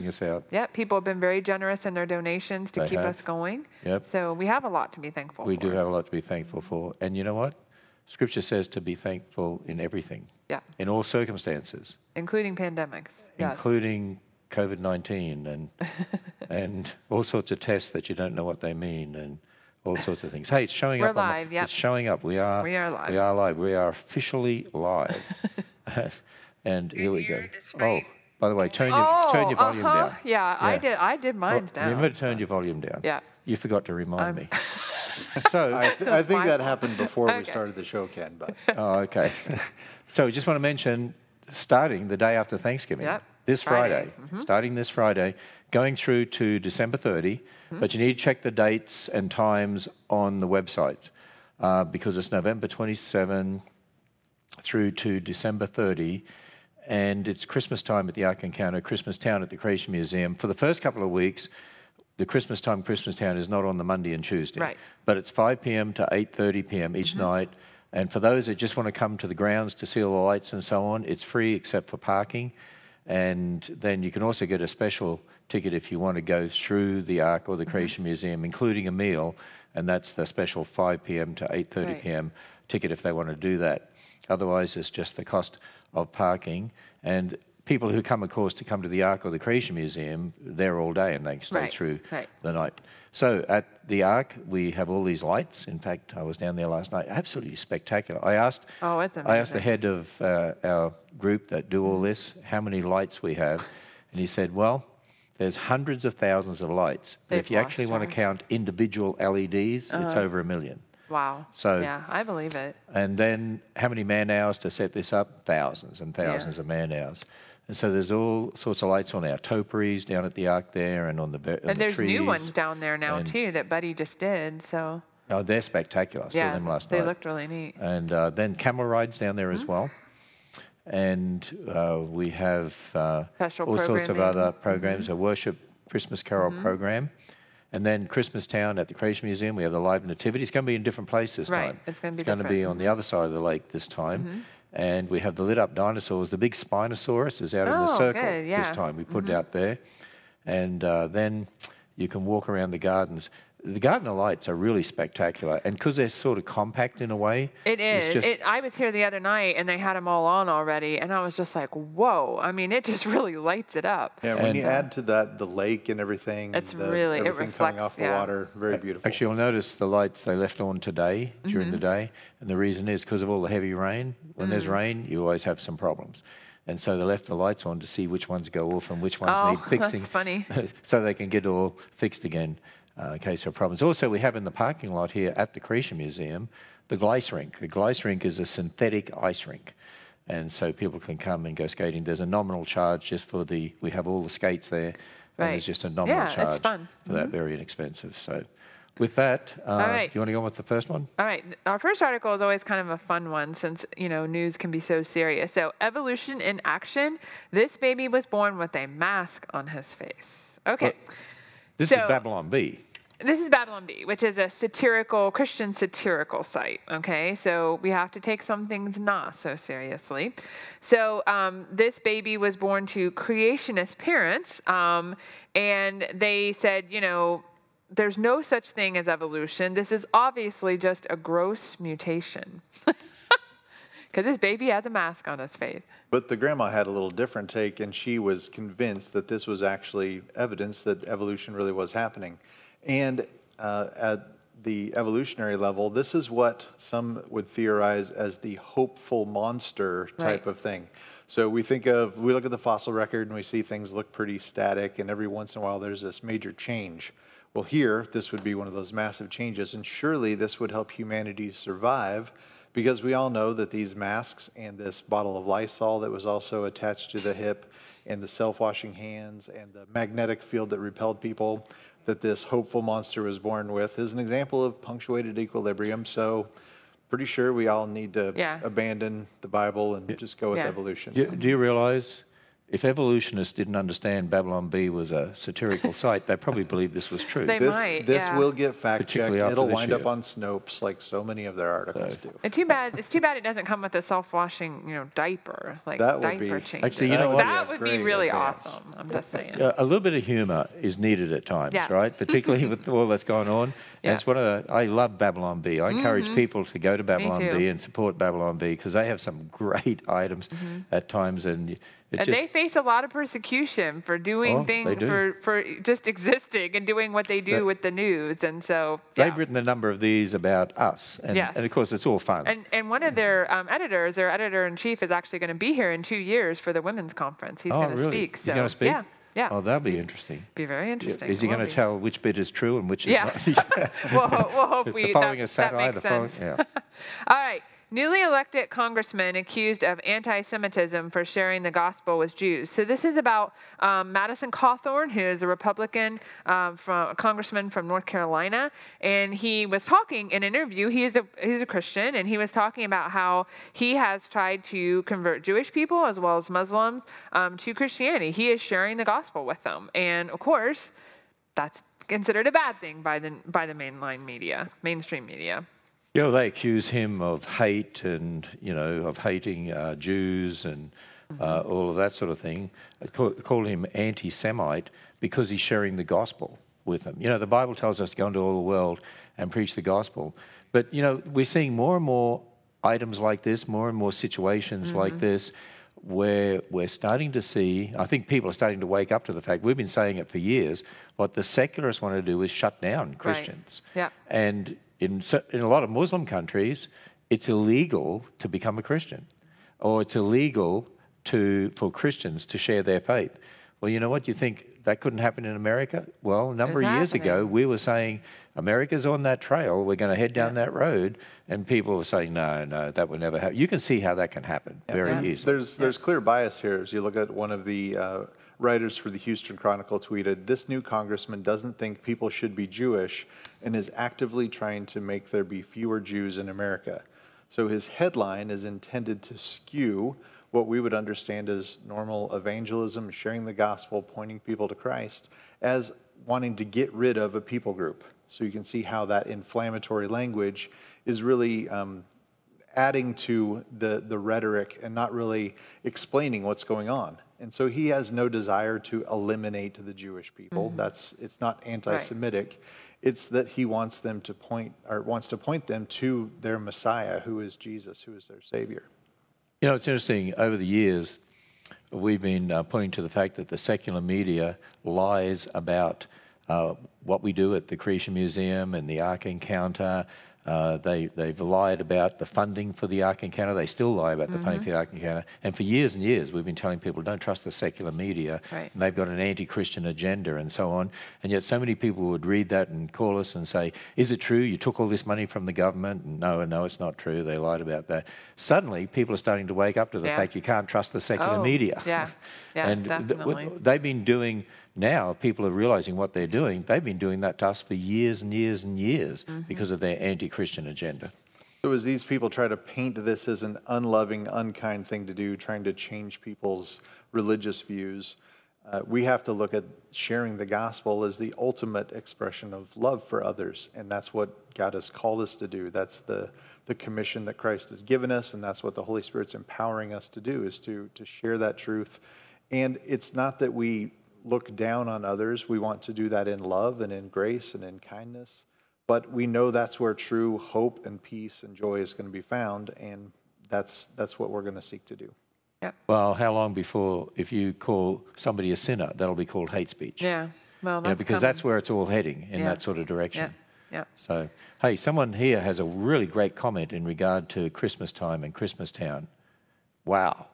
blessing us out. Yep, people have been very generous in their donations to They keep have. us going. Yep. So we have a lot to be thankful for. We for. do have a lot to be thankful for. And you know what? Scripture says to be thankful in everything, Yeah, in all circumstances, including pandemics. Yes. including COVID 19 and, and all sorts of tests that you don't know what they mean and all sorts of things. Hey, it's showing We're up. on the- live, yep. It's showing up. We are, We are live. We are live. We are officially live. and here we go. Oh, by the way, turn your, turn your volume uh-huh. down. Yeah, I did. I did Well, mine down. Remember to turn your volume down. Yeah. You forgot to remind I'm- me. So, I, th- I think that happened before we started the show, Ken, but oh, okay. so, we just want to mention starting the day after Thanksgiving, Yep, this Friday. Friday, starting this Friday, going through to December 30. But you need to check the dates and times on the websites uh, because it's November 27 through to December 30. And it's Christmas time at the Ark Encounter, Christmas Town at the Creation Museum. For the first couple of weeks, the Christmas time Christmas Town is not on the Monday and Tuesday. Right. But it's 5 p.m. to 8:30 p.m. each mm-hmm. night. And for those that just want to come to the grounds to see all the lights and so on, it's free except for parking. And then you can also get a special ticket if you want to go through the Ark or the mm-hmm. Creation Museum, including a meal. And that's the special 5 p.m. to 8:30 Right. p.m. ticket if they want to do that. Otherwise, it's just the cost of parking. And people who come, of course, to come to the Ark or the Creation Museum, they're all day and they stay Right, through right. the night. So at the Ark, we have all these lights. In fact, I was down there last night. Absolutely spectacular. I asked, Oh, I asked the head of uh, our group that do all this how many lights we have, and he said, "Well, there's hundreds of thousands of lights. But if you actually want to count individual LEDs, it's over a million. Wow. So- yeah, I believe it. And then how many man hours to set this up? Thousands and thousands of man hours. And so there's all sorts of lights on our topiaries down at the Ark there, and on the, on And the there's trees. new ones down there now and- too that Buddy just did. So Oh, they're spectacular. I saw them last they night. They looked really neat. and uh, then camel rides down there as Mm-hmm. well. And uh, we have uh, all sorts of programming. Mm-hmm. other programs, a worship Christmas carol program. And then Christmas Town at the Creation Museum, we have the live nativity. It's going to be in different places this Right, time. it's gonna be going to be. Mm-hmm. on the other side of the lake this time. And we have the lit up dinosaurs. The big Spinosaurus is out in the Oh, circle good, this yeah. Mm-hmm. time. We put it out there. And uh, then you can walk around the gardens. The garden of lights are really spectacular. And because they're sort of compact in a way, it's just- It, I was here the other night and they had them all on already, and I was just like, "Whoa!" I mean, it just really lights it up. yeah, when you And- add to that the lake and everything, It's the, really- it everything coming reflects, off the yeah. water, very beautiful. Actually, you'll notice the lights they left on today during the Mm-hmm. day, and the reason is because of all the heavy rain. When Mm. there's rain, you always have some problems, and so they left the lights on to see which ones go off and which ones Oh, need fixing, that's funny. so they can get all fixed again uh, in case of problems. Also, we have in the parking lot here at the Creation Museum the Glice Rink. The Glice Rink is a synthetic ice rink. And so people can come and go skating. There's a nominal charge just for the, we have all the skates there. And Right. there's just a nominal Yeah, it's charge fun. Mm-hmm. for that, very inexpensive. So with that, uh, right. do you want to go on with the first one? All right. Our first article is always kind of a fun one since, you know, news can be so serious. So, evolution in action. This baby was born with a mask on his face. Okay. This is Babylon Bee. This is Babylon Bee, which is a satirical, Christian satirical site. Okay, so we have to take some things not so seriously. So um, this baby was born to creationist parents, um, and they said, you know, there's no such thing as evolution. This is obviously just a gross mutation. Because this baby has a mask on his face. But the grandma had a little different take, and she was convinced that this was actually evidence that evolution really was happening. And uh, at the evolutionary level, this is what some would theorize as the hopeful monster type Right. of thing. So we think of, we look at the fossil record and we see things look pretty static, and every once in a while there's this major change. Well, here, this would be one of those massive changes, and surely this would help humanity survive because we all know that these masks and this bottle of Lysol that was also attached to the hip and the self-washing hands and the magnetic field that repelled people that this hopeful monster was born with is an example of punctuated equilibrium. So pretty sure we all need to Yeah. abandon the Bible and just go with Yeah. evolution. Do, do you realize if evolutionists didn't understand Babylon Bee was a satirical site, they probably believed this was true. They This, might, this yeah. will get fact checked. Particularly after It'll this wind up on Snopes like so many of their articles So- do. And too bad. It's too bad it doesn't come with a self-washing, you know, diaper like That would diaper be- change. Actually, you know what? That would be really advance. awesome. I'm just saying. Yeah, a little bit of humour is needed at times, Yeah. right? Particularly with all that's going on. Yeah. And it's one of the, I love Babylon Bee. I mm-hmm. encourage people to go to Babylon. B and support Babylon Bee because they have some great items mm-hmm. at times, and it And just they face a lot of persecution for doing Oh, things do. for for just existing and doing what they do That- with the news. And so yeah. they've written a number of these about us, and, Yes. and of course it's all fun. And and one of their um, editors, their editor in chief, is actually going to be here in two years for the women's conference. He's oh, going to really? speak. He's going to speak. yeah, yeah, Oh, that'll be interesting. be very interesting. Is he going to tell which bit is true and which is Yeah. we'll, ho- we'll hope we the following that, is that satire. makes The following, sense. yeah. All right. Newly elected congressman accused of anti Semitism for sharing the gospel with Jews. So, this is about um, Madison Cawthorn, who is a Republican um, from, a congressman from North Carolina. And he was talking in an interview. He is a, he's a Christian, and he was talking about how he has tried to convert Jewish people as well as Muslims um, to Christianity. He is sharing the gospel with them. And of course, that's considered a bad thing by the, by the mainline media, mainstream media. You know, they accuse him of hate and, you know, of hating uh, Jews and uh, all of that sort of thing. Call, call him anti Semite because he's sharing the gospel with them. You know, the Bible tells us to go into all the world and preach the gospel. But, you know, we're seeing more and more items like this, more and more situations like this where we're starting to see, I think people are starting to wake up to the fact, we've been saying it for years, what the secularists want to do is shut down Christians. Yeah. And in, in a lot of Muslim countries, it's illegal to become a Christian, or it's illegal to, for Christians to share their faith. Well, you know what? You think that couldn't happen in America? Well, a number It's of years ago, we were saying America's on that trail. We're going to head down that road, and people were saying, no, no, that would never happen. You can see how that can happen very Yeah. easily. There's there's clear bias here. As you look at one of the uh, writers for the Houston Chronicle tweeted, "This new congressman doesn't think people should be Jewish, and is actively trying to make there be fewer Jews in America." So his headline is intended to skew what we would understand as normal evangelism, sharing the gospel, pointing people to Christ, as wanting to get rid of a people group. So you can see how that inflammatory language is really um, adding to the, the rhetoric and not really explaining what's going on. And so he has no desire to eliminate the Jewish people. That's it's not anti-Semitic. It's that he wants them to point or wants to point them to their Messiah, who is Jesus, who is their Savior. You know, it's interesting. Over the years, we've been uh, pointing to the fact that the secular media lies about uh, what we do at the Creation Museum and the Ark Encounter. Uh, they, they've lied about the funding for the Ark Encounter. They still lie about the funding for the Ark Encounter. And for years and years, we've been telling people don't trust the secular media. Right. And they've got an anti Christian agenda and so on. And yet, so many people would read that and call us and say, Is it true? You took all this money from the government? And no, no, it's not true. They lied about that. Suddenly, people are starting to wake up to the Yeah. fact you can't trust the secular Oh, media. yeah. Yeah, and th- definitely. what they've been doing now, people are realizing what they're doing. They've been doing that to us for years and years and years Mm-hmm. because of their anti Christian agenda. So as these people try to paint this as an unloving, unkind thing to do, trying to change people's religious views, uh, we have to look at sharing the gospel as the ultimate expression of love for others, and that's what God has called us to do. That's the the commission that Christ has given us, and that's what the Holy Spirit's empowering us to do is to to share that truth. And it's not that we look down on others. We want to do that in love and in grace and in kindness. But we know that's where true hope and peace and joy is going to be found, and that's that's what we're going to seek to do. Yep. Well, how long before, if you call somebody a sinner, that'll be called hate speech? Yeah. Well, You know, that's because that's where it's all heading in Yeah. that sort of direction. Yeah. Yeah. So, hey, someone here has a really great comment in regard to Christmas time and Christmas Town. Wow.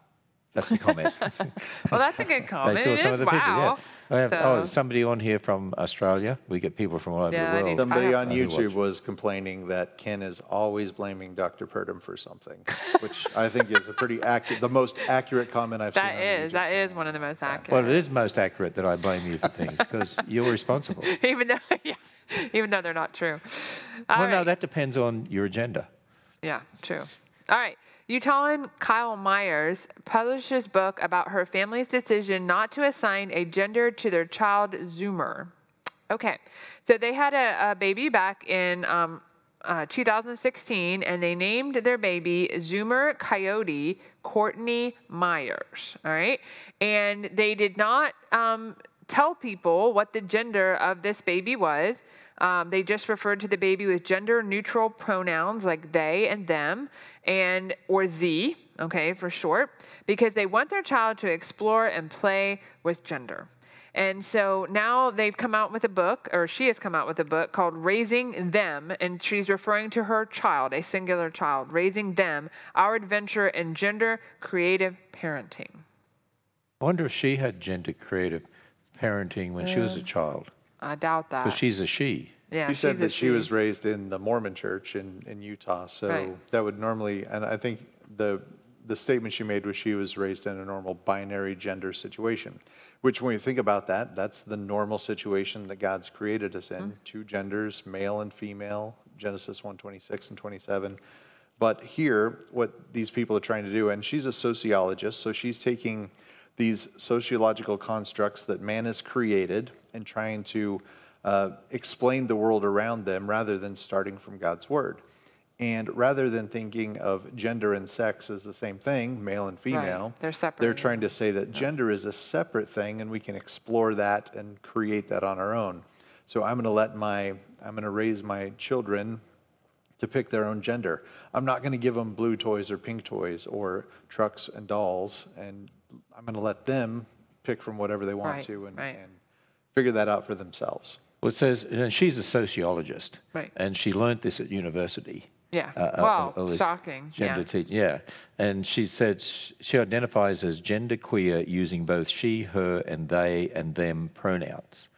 That's the comment. Well, that's a good comment. They saw It some is of the pictures. wow. Oh, yeah. I have, Oh, somebody on here from Australia. We get people from all over Yeah, I the world. too. Somebody on I do YouTube watch. was complaining that Ken is always blaming Dr. Purdom for something, which I think is a pretty accurate, the most accurate comment I've That seen. on is YouTube that one of the most accurate. Well, it is most accurate that I blame you for things because you're responsible. even though yeah, even though they're not true. All well, no, right. that depends on your agenda. Yeah, true. All right. Utahan Kyl Myers published this book about her family's decision not to assign a gender to their child Zoomer. Okay, so they had a, a baby back in um, uh, 2016, and they named their baby Zoomer Coyote Courtney Myers. All right, and they did not um, tell people what the gender of this baby was. Um, they just referred to the baby with gender neutral pronouns like they and them and or z okay for short because they want their child to explore and play with gender. And so now they've come out with a book, or she has come out with a book called Raising Them, and she's referring to her child, a singular child, Raising Them, Our Adventure in Gender Creative Parenting. I wonder if she had gender creative parenting when she was a child, I doubt that. because she's a she. yeah, She said that she was raised in the Mormon church in, in Utah, so Right. that would normally, and I think the, the statement she made was she was raised in a normal binary gender situation, which when you think about that, that's the normal situation that God's created us in, Mm-hmm. two genders, male and female, Genesis 1:26 and 27. But here, what these people are trying to do, and she's a sociologist, so she's taking these sociological constructs that man has created and trying to uh, explain the world around them rather than starting from God's word. And rather than thinking of gender and sex as the same thing, male and female, They're separate. they're trying to say that gender is a separate thing and we can explore that and create that on our own. So I'm going to let my, I'm going to raise my children to pick their own gender. I'm not going to give them blue toys or pink toys or trucks and dolls, and I'm going to let them pick from whatever they want Right, to and, right. and figure that out for themselves. Well, it says, and she's a sociologist, Right. and she learnt this at university. Yeah. uh, uh, wow. all this shocking. Gender yeah. teach- yeah. And she said she identifies as gender queer using both she, her, and they and them pronouns.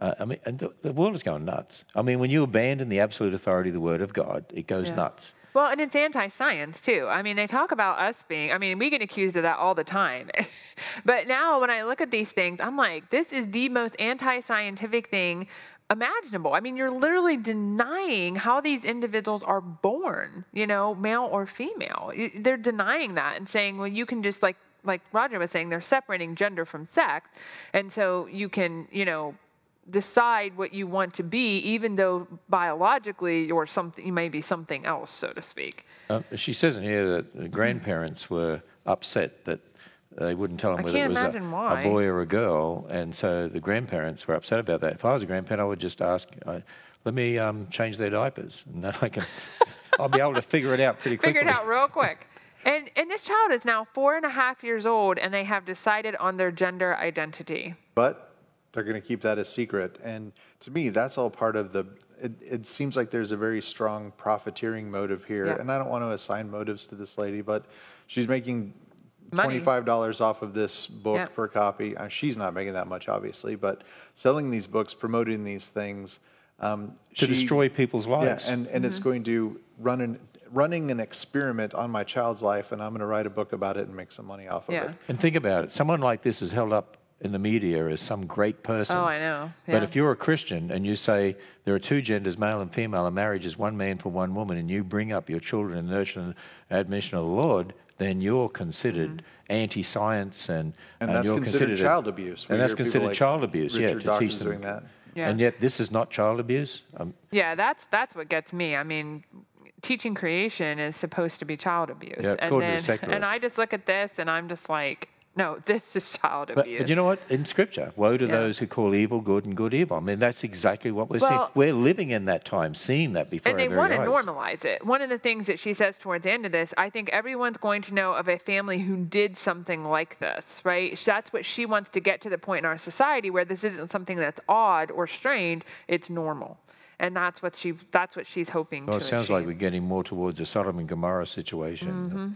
Uh, I mean, and the, the world is going nuts. I mean, when you abandon the absolute authority of the Word of God, it goes Yeah. nuts. Well, and it's anti-science too. I mean, they talk about us being. I mean, we get accused of that all the time. but now, when I look at these things, I'm like, this is the most anti-scientific thing imaginable. I mean, you're literally denying how these individuals are born. You know, male or female. They're denying that and saying, well, you can just like like Roger was saying, they're separating gender from sex, and so you can, you know, decide what you want to be, even though biologically you're something, you may be something else, so to speak. Uh, she says in here that the grandparents were upset that they wouldn't tell them I whether it was a, a boy or a girl, and so the grandparents were upset about that. If I was a grandparent, I would just ask, uh, "Let me um, change their diapers," and then I can, I'll be able to figure it out pretty quickly. Figure it out real quick. And and this child is now four and a half years old, and they have decided on their gender identity. But they're going to keep that a secret. And to me, that's all part of the. It, it seems like there's a very strong profiteering motive here. Yeah. And I don't want to assign motives to this lady, but she's making Money. $25 off of this book Yeah. per copy. Uh, she's not making that much, obviously, but selling these books, promoting these things. Um, to she- destroy people's lives. Yeah, lives. and, and Mm-hmm. it's going to run an, running an experiment on my child's life, and I'm going to write a book about it and make some money off of Yeah. it. And think about it. Someone like this is held up in the media as some great person. Oh, I know. But if you're a Christian and you say there are two genders, male and female, and marriage is one man for one woman, and you bring up your children in the nurture and admonition of the Lord, then you're considered anti-science and, And and that's you're considered a- child abuse. We And that's considered like child abuse. yeah, to Dawkins teach them. doing that. Yeah. And yet this is not child abuse. Um, Yeah, that's that's what gets me. I mean, teaching creation is supposed to be child abuse, Yeah, and according to then secularists. and I just look at this and I'm just like, no, this is child but, abuse. but you know what? In Scripture, woe to Yeah. those who call evil good and good evil. I mean, that's exactly what we're seeing. We're living in that time, seeing that before and they want to normalize it. One of the things that she says towards the end of this, I think everyone's going to know of a family who did something like this, right? That's what she wants to get to the point in our society where this isn't something that's odd or strange; it's normal, and that's what she that's what she's hoping Well, to it sounds like we're getting more towards a Sodom and Gomorrah situation. Mm-hmm.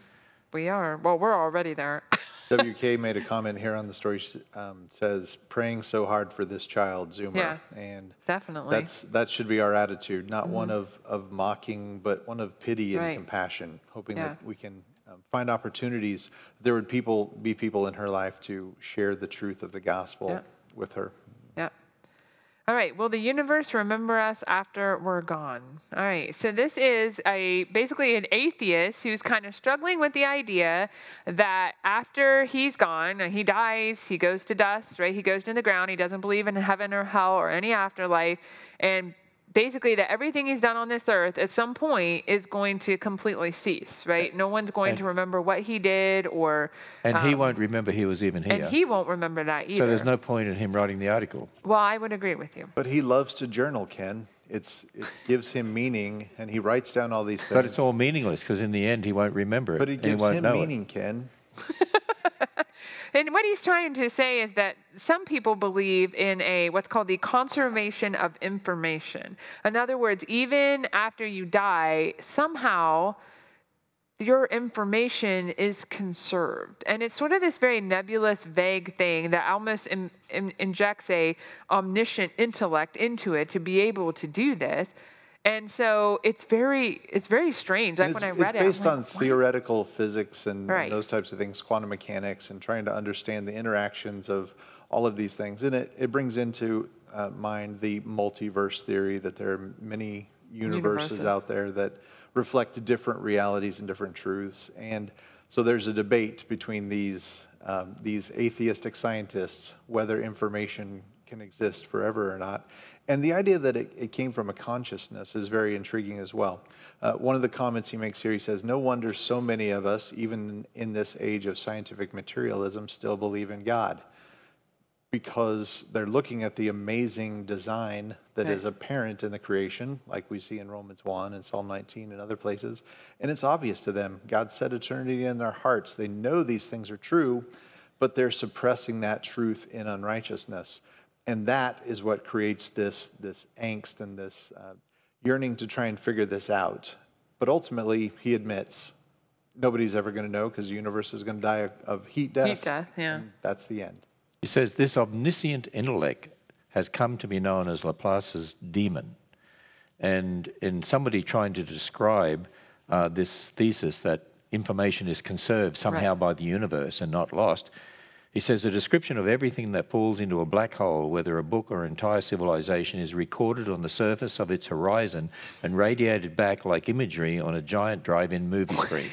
we are. Well, we're already there. WK made a comment here on the story. She um, says, "Praying so hard for this child, Zoomer," Yeah. and Definitely. that's that should be our attitude, not one of of mocking, but one of pity and Mm-hmm. Right. compassion, hoping Yeah. that we can um, find opportunities. There would people be people in her life to share the truth of the gospel Yeah. with her. Yeah. All right. Will the universe remember us after we're gone? All right. So this is a basically an atheist who's kind of struggling with the idea that after he's gone, he dies, he goes to dust, right? He goes to the ground. He doesn't believe in heaven or hell or any afterlife, and basically that everything he's done on this earth at some point is going to completely cease, right? No one's going And- to remember what he did or And he um, won't remember he was even here. and he won't remember that either. so there's no point in him writing the article. Well, I would agree with you. But he loves to journal, Ken. It's, it gives him meaning, and he writes down all these things. But it's all meaningless because in the end he won't remember it. But it he gives him know it. meaning, Ken. And what he's trying to say is that some people believe in a what's called the conservation of information. In other words, even after you die, somehow your information is conserved. And it's sort of this very nebulous, vague thing that almost in, in- injects a omniscient intellect into it to be able to do this. And so it's very, it's very strange. Like when I it's, read it's it, based on theoretical physics and, and those types of things, quantum mechanics, and trying to understand the interactions of all of these things. And it, it brings into uh, mind the multiverse theory that there are many universes, Universes. out there that reflect different realities and different truths. And so there's a debate between these um, these atheistic scientists whether information can exist forever or not. And the idea that it, it came from a consciousness is very intriguing as well. Uh, one of the comments he makes here, he says, No wonder so many of us, even in this age of scientific materialism, still believe in God. Because they're looking at the amazing design that is Right. apparent in the creation, like we see in Romans 1 and Psalm 19 and other places. And it's obvious to them. God set eternity in their hearts. They know these things are true, but they're suppressing that truth in unrighteousness. And that is what creates this, this angst and this uh, yearning to try and figure this out. But ultimately, he admits nobody's ever going to know because the universe is going to die of, of heat death. Heat death, yeah. and that's the end. He says this omniscient intellect has come to be known as Laplace's demon. And in somebody trying to describe uh, this thesis that information is conserved somehow by the universe and not lost, he says a description of everything that falls into a black hole, whether a book or entire civilization, is recorded on the surface of its horizon and radiated back like imagery on a giant drive in movie screen.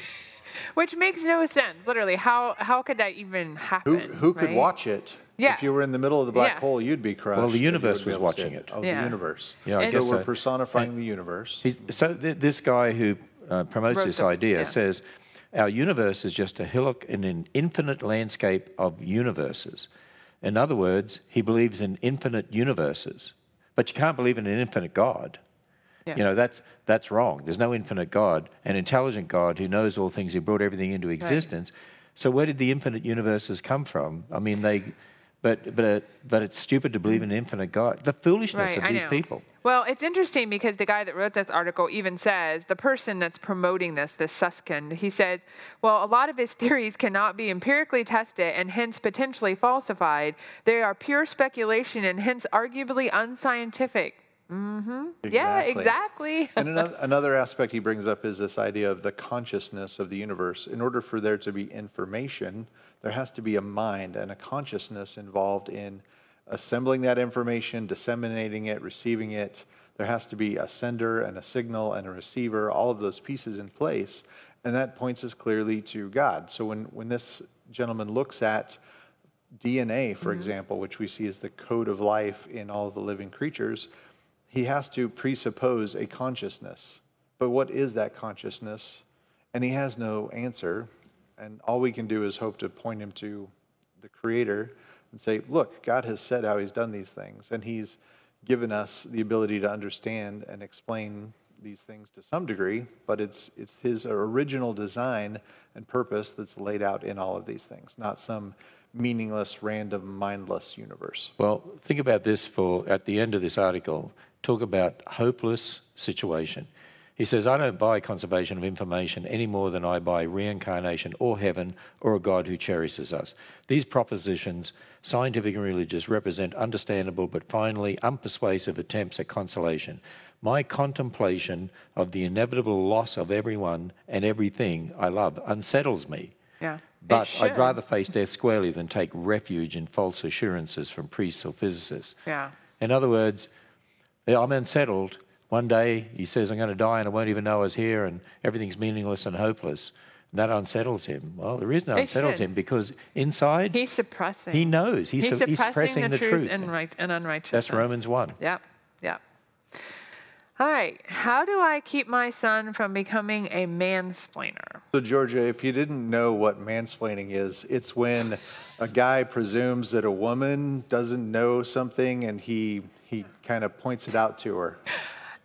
Which makes no sense. Literally, how how could that even happen? who could right? watch it? Yeah. If you were in the middle of the black Yeah. hole, you'd be crushed. Well, the universe was able to see watching it. Oh, Yeah. the universe. Yeah, I And- guess so we're so. personifying the universe. So th- this guy who uh, promotes Wrote this the- idea yeah. says our universe is just a hillock in an infinite landscape of universes. In other words, he believes in infinite universes, but you can't believe in an infinite God. Yeah. You know that's that's wrong. There's no infinite God, an intelligent God who knows all things, who brought everything into existence. So where did the infinite universes come from? I mean, they, but but but it's stupid to believe in an infinite God. The foolishness Right, of I these know. people. Well, it's interesting because the guy that wrote this article even says the person that's promoting this, this Susskind, he said, well, a lot of his theories cannot be empirically tested and hence potentially falsified. They are pure speculation and hence arguably unscientific. Mm-hmm. Yeah, Exactly. exactly. and another, another aspect he brings up is this idea of the consciousness of the universe. In order for there to be information, there has to be a mind and a consciousness involved in assembling that information, disseminating it, receiving it. There has to be a sender and a signal and a receiver, all of those pieces in place. And that points us clearly to God. So when, when this gentleman looks at DNA, for mm-hmm. example, which we see as the code of life in all of the living creatures, he has to presuppose a consciousness. But what is that consciousness? And he has no answer. And all we can do is hope to point him to the Creator and say, look, God has said how he's done these things. And he's given us the ability to understand and explain these things to some degree, but it's, it's his original design and purpose that's laid out in all of these things, not some meaningless, random, mindless universe. Well, think about this for at the end of this article, talk about hopeless situation. He says, I don't buy conservation of information any more than I buy reincarnation or heaven or a God who cherishes us. These propositions, scientific and religious, represent understandable but finally unpersuasive attempts at consolation. My contemplation of the inevitable loss of everyone and everything I love unsettles me. yeah. But I'd rather face death squarely than take refuge in false assurances from priests or physicists. Yeah. In other words, I'm unsettled. One day he says, I'm going to die and I won't even know I was here and everything's meaningless and hopeless. And that unsettles him. Well, the reason that It unsettles should. him because inside He's suppressing. he knows. He's, He's su- he's suppressing suppressing the, the, truth, truth. and right and unrighteousness. That's Romans 1. Yep. Yep. All right. How do I keep my son from becoming a mansplainer? So, Georgia, if you didn't know what mansplaining is, it's when a guy presumes that a woman doesn't know something and he he kind of points it out to her.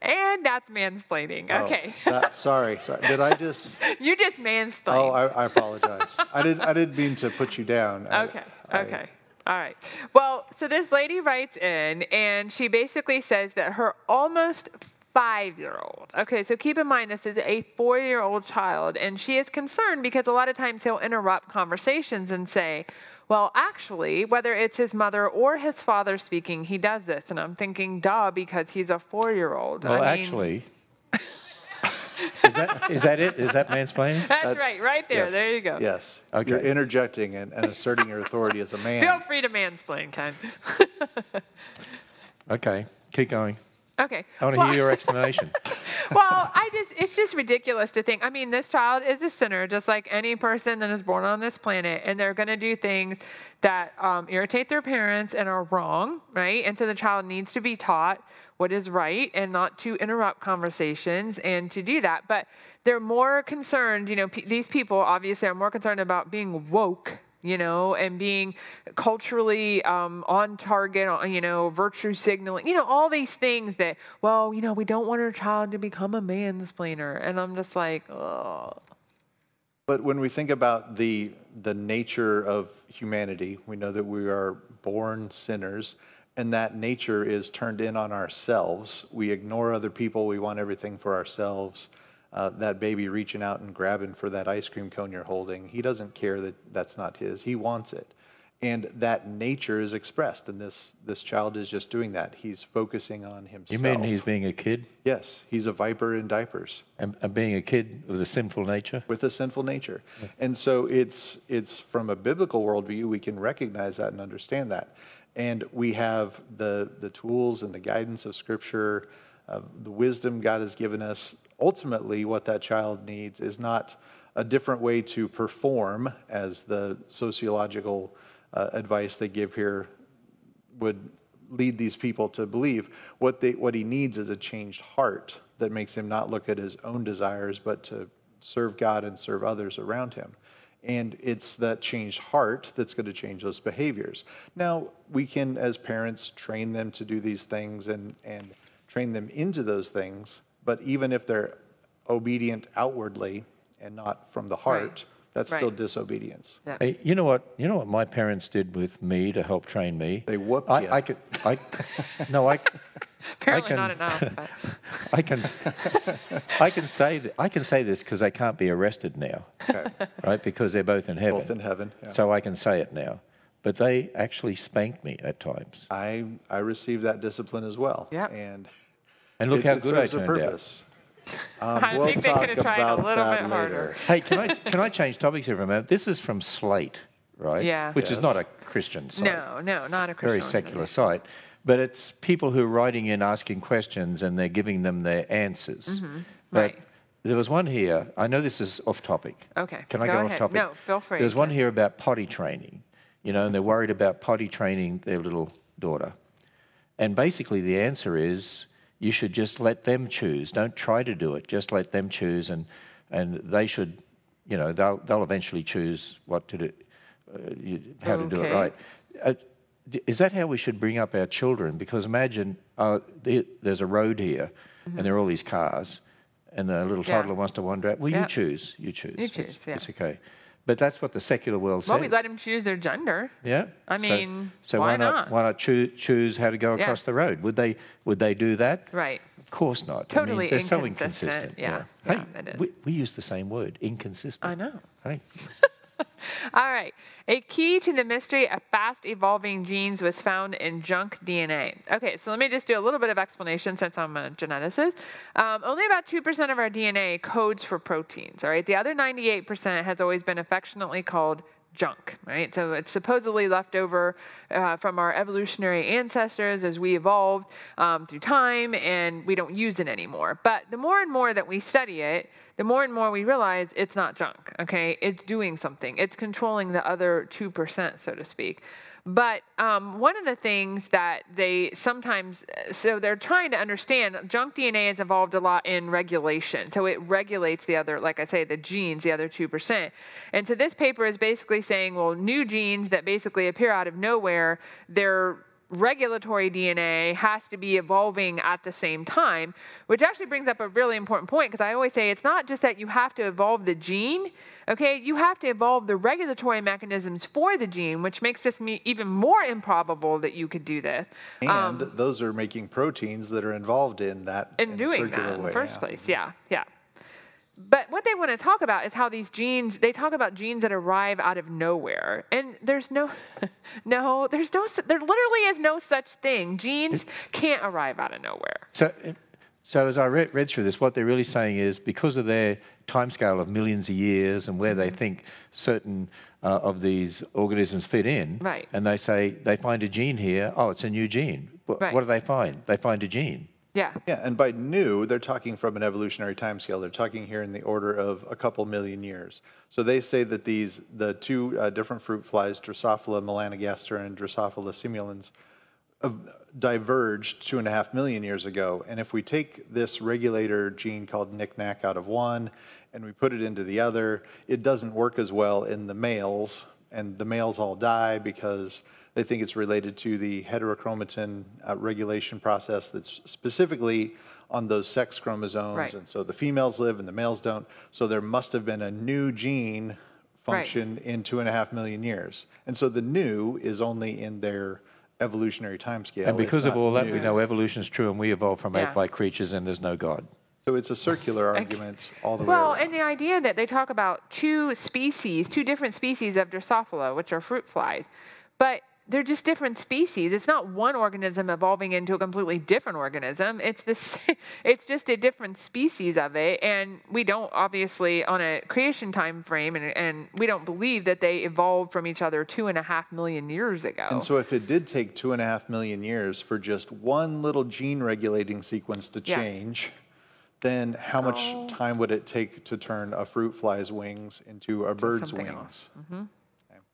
And that's mansplaining. Oh, Okay. that- sorry, sorry. Did I just? you just mansplain. Oh, I, I apologize. I didn't. I didn't mean to put you down. I- Okay. I- Okay. All right. Well, so this lady writes in and she basically says that her almost five year old, okay, so keep in mind this is a four year old child, and she is concerned because a lot of times he'll interrupt conversations and say, well, actually, whether it's his mother or his father speaking, he does this. And I'm thinking, duh, because he's a four year old. Well, actually, is, that, is that it? Is that mansplaining? That's, That's- right, right there. yes, There you go. Yes. Okay. You're interjecting and, and asserting your authority as a man. Feel free to mansplain, Ken. Okay, keep going. Okay. I want to Well- hear your explanation. well, I just it's just ridiculous to think. I mean, this child is a sinner, just like any person that is born on this planet, and they're going to do things that um, irritate their parents and are wrong, right? And so the child needs to be taught what is right and not to interrupt conversations and to do that. But they're more concerned, you know, p- these people obviously are more concerned about being woke you know, and being culturally um, on target, you know, virtue signaling, you know, all these things that, well, you know, we don't want our child to become a mansplainer. And I'm just like, oh, But when we think about the the nature of humanity, we know that we are born sinners, and that nature is turned in on ourselves. We ignore other people. We want everything for ourselves. Uh, that baby reaching out and grabbing for that ice cream cone you're holding, he doesn't care that that's not his. He wants it, and that nature is expressed. And this this child is just doing that. He's focusing on himself. You mean he's being a kid Yes, he's a viper in diapers and, and being a kid with a sinful nature? with a sinful nature. And so it's it's from a biblical worldview we can recognize that and understand that. And we have the the tools and the guidance of Scripture, uh, the wisdom God has given us. Ultimately, what that child needs is not a different way to perform, as the sociological uh, advice they give here would lead these people to believe. What they what he needs is a changed heart that makes him not look at his own desires, but to serve God and serve others around him. And it's that changed heart that's going to change those behaviors. Now, we can, as parents, train them to do these things and, and train them into those things. But even if they're obedient outwardly and not from the heart, that's still disobedience. yeah. Hey, you know what? You know what my parents did with me to help train me. They whooped I, you. I could. I no. I. Apparently can- not enough. But. I can. I can say that. I can say this because they can't be arrested now, Okay. right? Because they're both in heaven. Both in heaven. yeah. So I can say it now. But they actually spanked me at times. I I received that discipline as well. Yep. And And look it, how it good I serves a turned out. Um, I we'll think they could have tried a little bit later. harder. Hey, can I can I change topics here for a minute? This is from Slate, right? Yeah. Which is not a Christian site. No, no, not a Christian. Site. Very secular site. But it's people who are writing in asking questions and they're giving them their answers. But Mm-hmm. Right. there was one here. I know this is off topic. Okay, Can I go go, ahead. off topic? No, feel free. There's one here about potty training, you know, and they're worried about potty training their little daughter. And basically, the answer is you should just let them choose. Don't try to do it. Just let them choose, and and they should, you know, they'll they'll eventually choose what to do, uh, you, how to do it right. Uh, is that how we should bring up our children? Because imagine uh, the, there's a road here, and there are all these cars, and the little Mm-hmm. Yeah. toddler wants to wander out. Well, Yeah. you choose. You choose. You It's- choose, yeah. It's okay. But that's what the secular world Well, says. we let them choose their gender. Yeah. I mean, so why why not? not? Why not choose choose how to go Yeah. across the road? Would they Would they do that? Right. Of course not. Totally I mean, they're so inconsistent. inconsistent. Yeah, Hey, yeah, is. We, we use the same word, inconsistent. I know. Hey. All right. A key to the mystery of fast evolving genes was found in junk DNA. Okay, so let me just do a little bit of explanation since I'm a geneticist. Um, only about 2% of our DNA codes for proteins, all right? The other 98% has always been affectionately called junk, right? So it's supposedly left over uh, from our evolutionary ancestors as we evolved um, through time, and we don't use it anymore. But the more and more that we study it, the more and more we realize it's not junk, okay? It's doing something, it's controlling the other 2%, so to speak. But um, one of the things that they sometimes, so they're trying to understand, junk DNA is involved a lot in regulation. So it regulates the other, like I say, the genes, the other 2%. And so this paper is basically saying, well, new genes that basically appear out of nowhere, they're regulatory DNA has to be evolving at the same time, which actually brings up a really important point because I always say it's not just that you have to evolve the gene, okay? You have to evolve the regulatory mechanisms for the gene, which makes this even more improbable that you could do this. And um, those are making proteins that are involved in that in, in doing that in the first yeah. place. Yeah, yeah. But what they want to talk about is how these genes, they talk about genes that arrive out of nowhere. And there's no, no, there's no, there literally is no such thing. Genes can't arrive out of nowhere. So, so as I read, read through this, what they're really saying is because of their timescale of millions of years and where mm-hmm. they think certain uh, of these organisms fit in, right. and they say they find a gene here, oh, it's a new gene. What, right. what do they find? They find a gene. Yeah. Yeah, and by new, they're talking from an evolutionary timescale. They're talking here in the order of a couple million years. So they say that these, the two uh, different fruit flies, Drosophila melanogaster and Drosophila simulans, uh, diverged two and a half million years ago. And if we take this regulator gene called nicknack out of one and we put it into the other, it doesn't work as well in the males, and the males all die because they think it's related to the heterochromatin uh, regulation process that's specifically on those sex chromosomes. Right. And so the females live and the males don't. So there must have been a new gene function right. in two and a half million years. And so the new is only in their evolutionary timescale. And because of all that, new. we know evolution is true and we evolved from yeah. ape-like creatures and there's no God. So it's a circular argument all the well, way Well, and the idea that they talk about two species, two different species of Drosophila, which are fruit flies, but they're just different species. It's not one organism evolving into a completely different organism. It's this it's just a different species of it. And we don't obviously on a creation time frame and, and we don't believe that they evolved from each other two and a half million years ago. And so if it did take two and a half million years for just one little gene regulating sequence to change, yeah. then how much oh. time would it take to turn a fruit fly's wings into a bird's wings? Mm-hmm.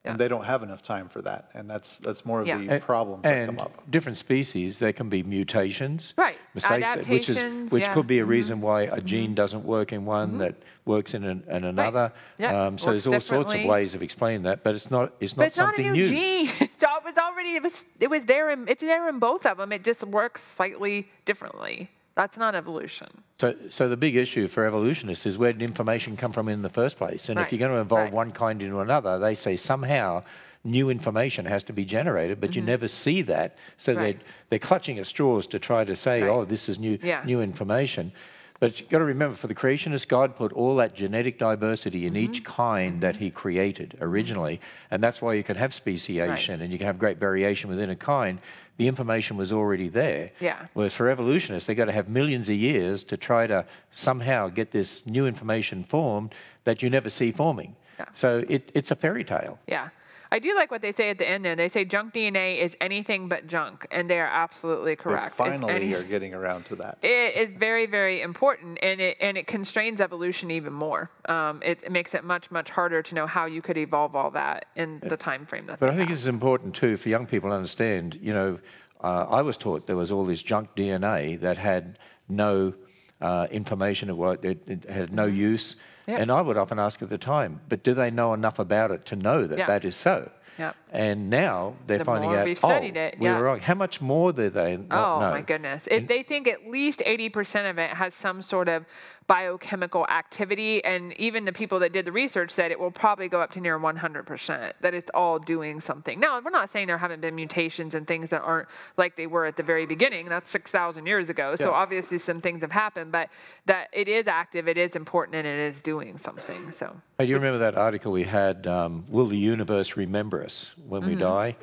And they don't have enough time for that, and that's that's more of Yeah. the And- problems that And come up. different species, there can be mutations. Right. Mistakes, which is, Adaptations, which yeah. could be a Mhm. reason why a gene doesn't work in one that works in, an, in another. Yeah, Um, so works there's all sorts of differently. ways of explaining that, but it's not, it's But not it's not a something new new. gene. so it was already it was it was there in it's there in both of them. It just works slightly differently. That's not evolution. So, so the big issue for evolutionists is where did information come from in the first place? And Right, if you're going to evolve right. one kind into another, they say somehow new information has to be generated, but you never see that. So Mm-hmm. Right. they're, they're clutching at straws to try to say, oh, this is new, Yeah. new information. But you've got to remember, for the creationists, God put all that genetic diversity in Mm-hmm. each kind that He created originally. And that's why you can have speciation and you can have great variation within a kind. The information was already there. Yeah. Whereas for evolutionists, they've got to have millions of years to try to somehow get this new information formed that you never see forming. Yeah. So it, it's a fairy tale. Yeah. I do like what they say at the end there. They say junk DNA is anything but junk, and they are absolutely correct. It's finally any- are getting around to that. It is very, very important, and it and it constrains evolution even more. Um, it, it makes it much, much harder to know how you could evolve all that in the time frame that. But they I think have. it's important too for young people to understand. You know, uh, I was taught there was all this junk DNA that had no uh, information of what it, it had no use. Mm-hmm. And I would often ask at the time, but do they know enough about it to know that Yeah. that is so? Yeah. And now they're The finding out, oh, it, we yeah. were wrong. How much more do they not Oh know? my goodness! It, they think at least 80% of it has some sort of biochemical activity, and even the people that did the research said it will probably go up to near 100%. That it's all doing something. Now, we're not saying there haven't been mutations and things that aren't like they were at the very beginning. That's 6,000 years ago. So Yeah. obviously some things have happened, but that it is active, it is important, and it is doing something. So do you remember that article we had, um, Will the Universe Remember Us When Mm-hmm. We Die?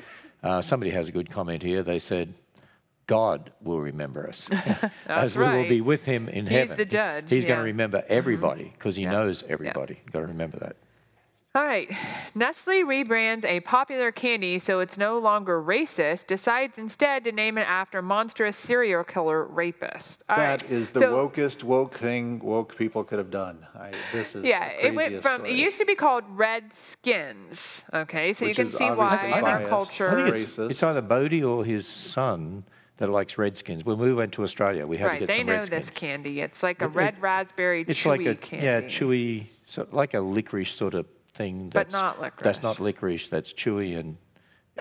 Uh, somebody has a good comment here. They said, God will remember us. As we will be with him in He's heaven. the judge, He's going yeah. Mm-hmm. to remember everybody because he Yeah. knows everybody. Got to remember that. All right. Nestle rebrands a popular candy so it's no longer racist, decides instead to name it after monstrous serial killer rapist. All That right, is the so- wokest woke thing woke people could have done. I, this is Yeah, it went craziest from, it used to be called Red Skins. Okay, so Which you can is see why in our culture. think it's, it's either Bodie or his son that likes Redskins. When we went to Australia, we had Right, to get some Redskins. Right, they know this candy. It's like a It- red it- raspberry It's chewy like a candy. yeah chewy, so like a licorice sort of thing. But That's, not That's not licorice. licorice. That's chewy and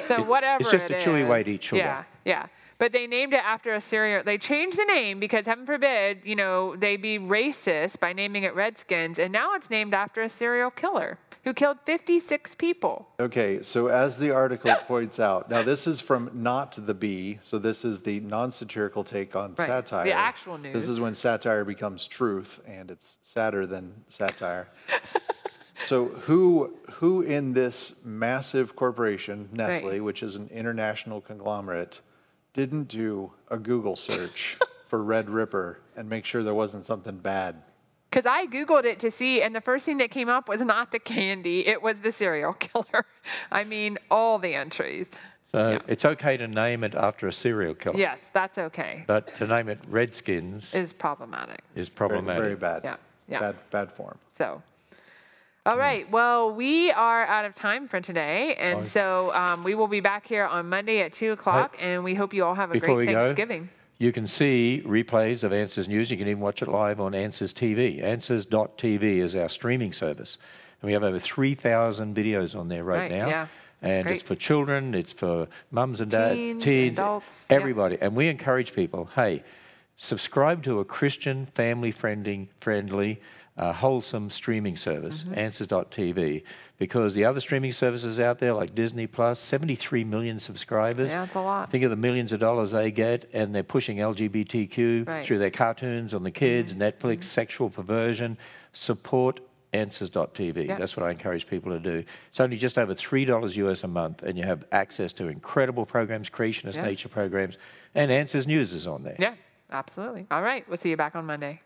So It- whatever it's just a chewy way to eat sugar. Yeah, yeah. But they named it after a serial. They changed the name because heaven forbid, you know, they'd be racist by naming it Redskins, and now it's named after a serial killer who killed 56 people. Okay, so as the article points out, now this is from Not the Bee, so this is the non-satirical take on Right, the satire. actual This is when satire becomes truth, and it's sadder than satire. so who who in this massive corporation, Nestle, Right. which is an international conglomerate, didn't do a Google search for Red Ripper and make sure there wasn't something bad? Because I Googled it to see, and the first thing that came up was not the candy, it was the serial killer. I mean, all the entries. so Yeah. it's okay to name it after a serial killer. Yes, that's okay. But to name it Redskins Is problematic. is problematic. very bad. Yeah, yeah. Bad, bad form. So, all right. Well, we are out of time for today, and Right. so um, we will be back here on Monday at two o'clock, and we hope you all have a Before great we go, Thanksgiving. You can see replays of Answers News. You can even watch it live on Answers TV. Answers.tv is our streaming service. And we have over 3,000 videos on there right, Right, now. yeah. And it's for children, it's for mums and dads, Teens, teens, adults, yeah. everybody. And we encourage people hey, subscribe to a Christian, family friendly, friendly uh, wholesome streaming service, Mm-hmm. Answers.tv, because the other streaming services out there, like Disney Plus, 73 million subscribers. Yeah, that's a lot. Think of the millions of dollars they get, and they're pushing LGBTQ Right. through their cartoons on the kids, Netflix, sexual perversion. Support answers.tv. Yeah. That's what I encourage people to do. It's only just over $3 US a month, and you have access to incredible programs, creationist Yeah. nature programs, and Answers News is on there. Yeah, absolutely. All right. We'll see you back on Monday.